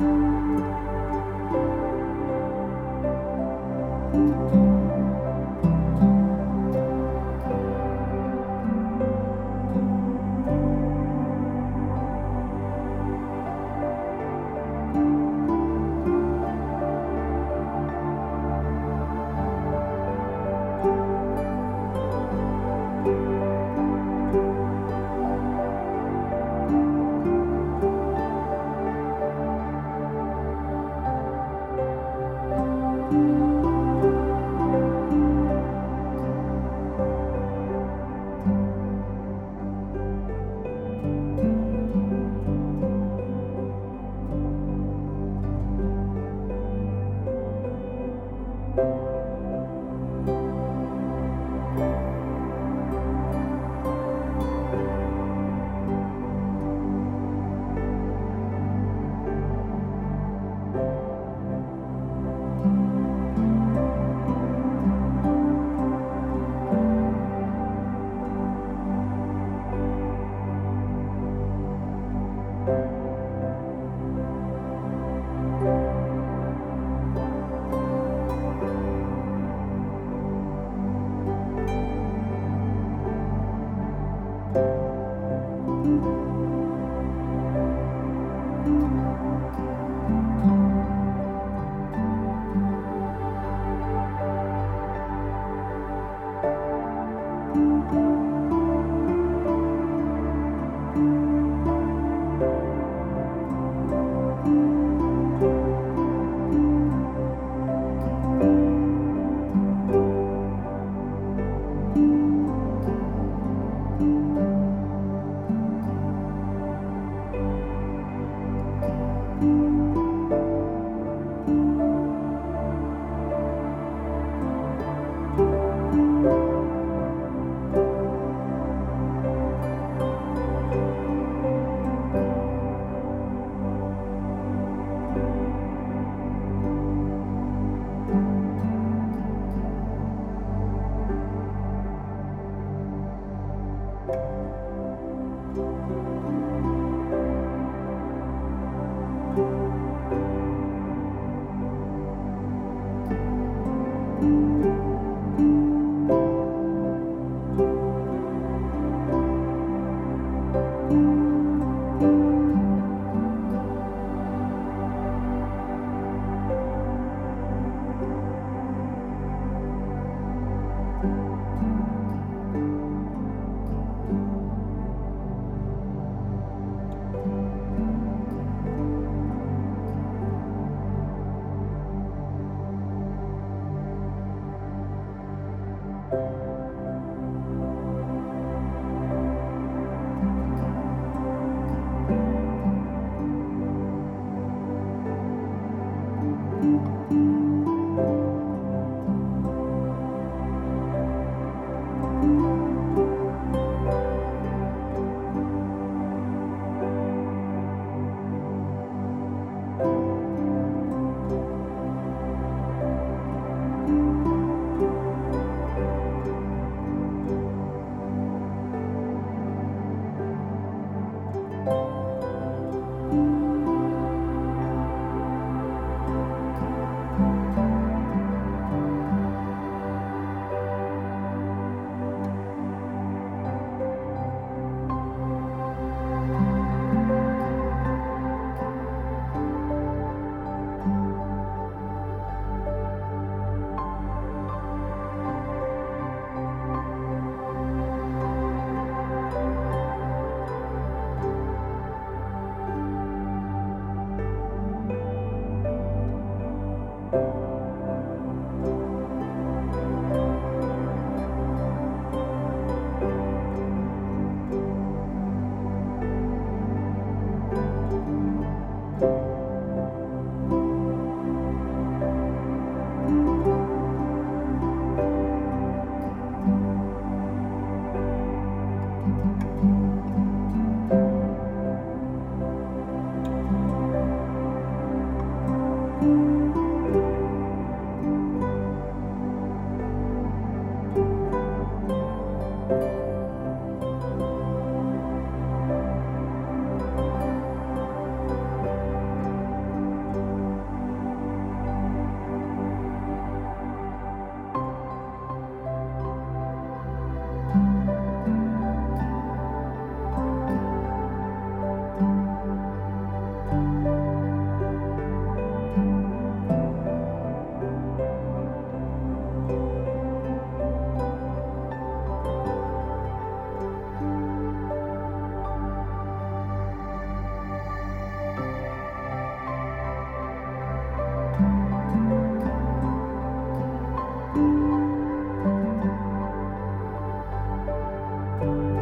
you Bye.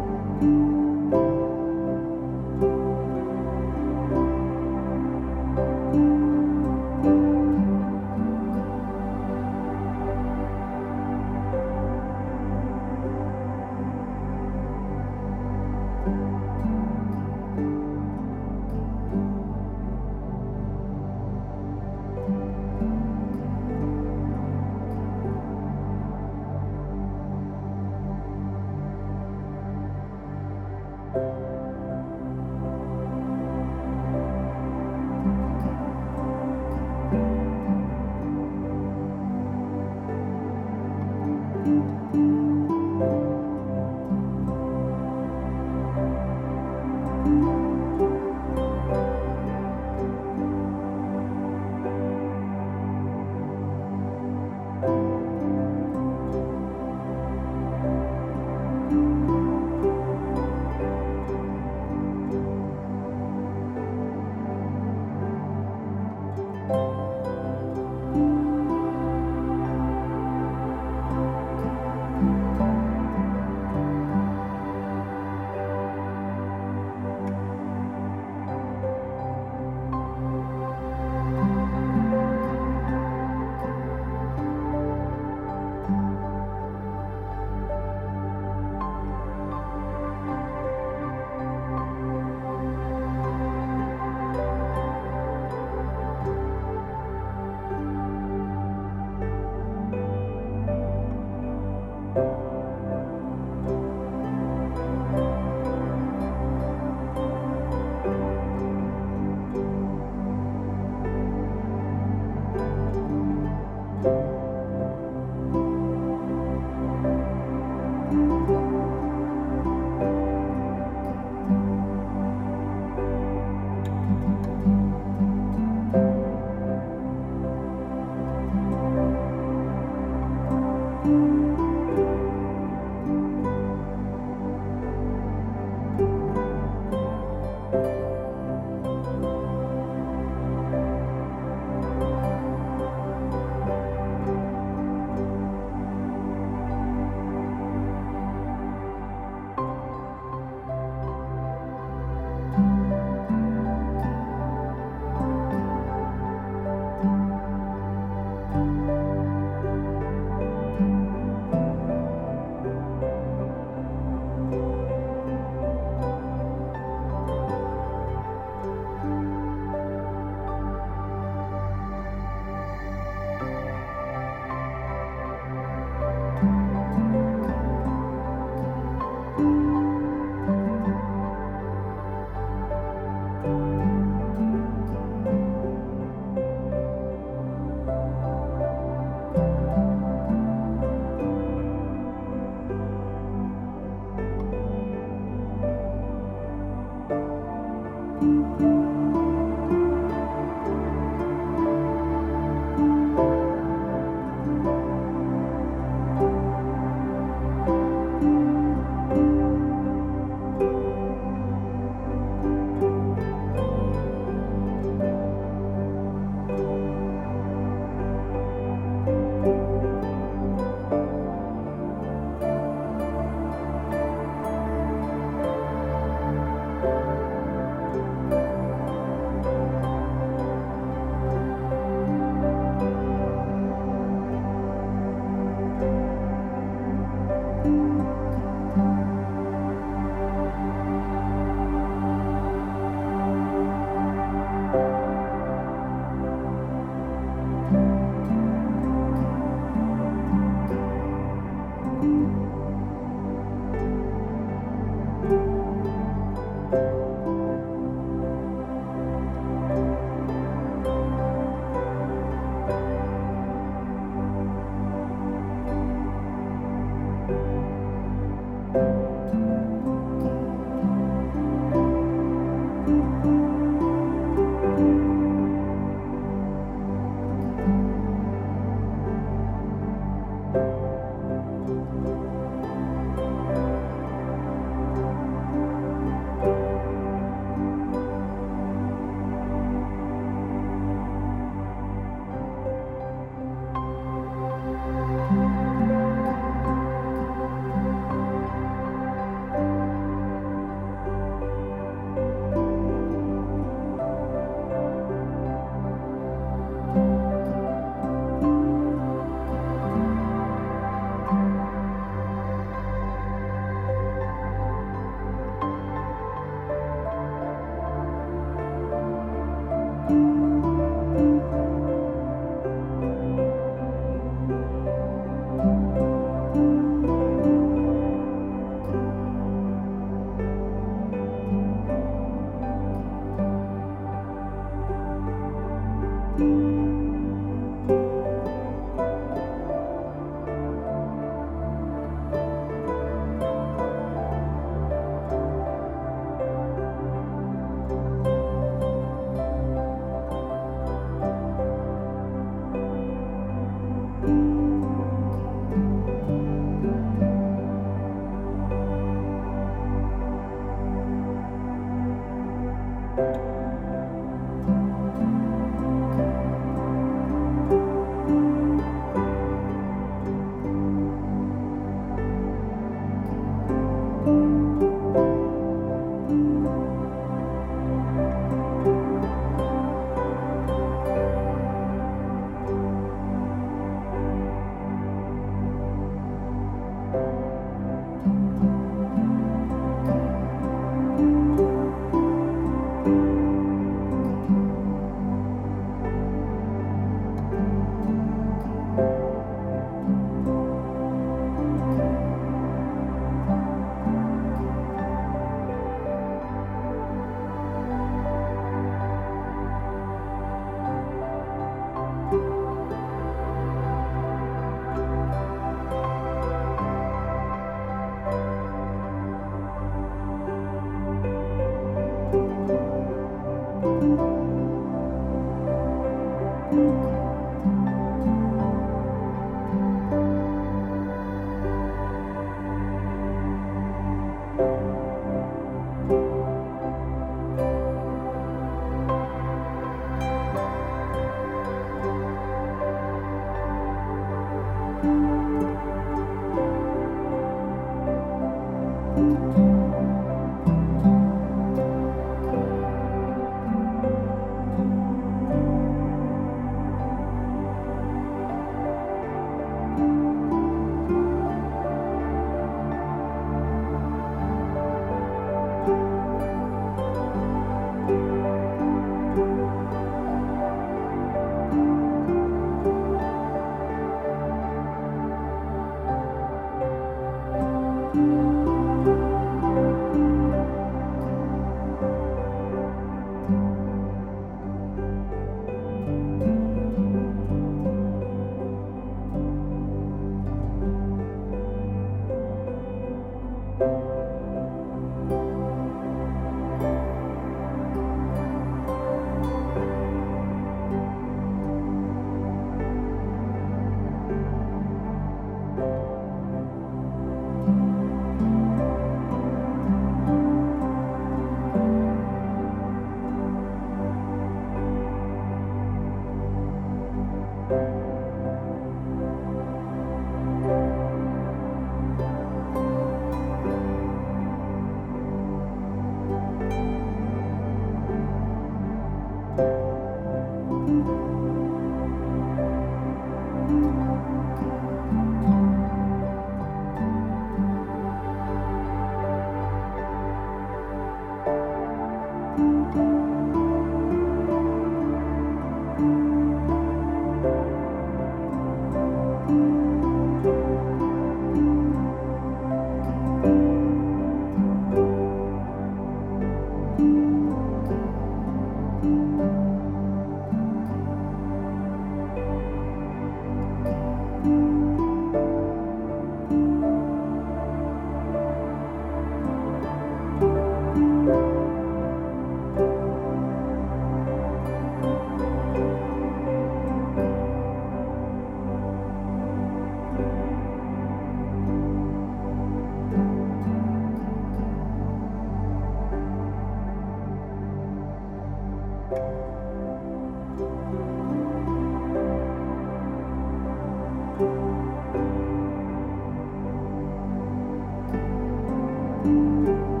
Música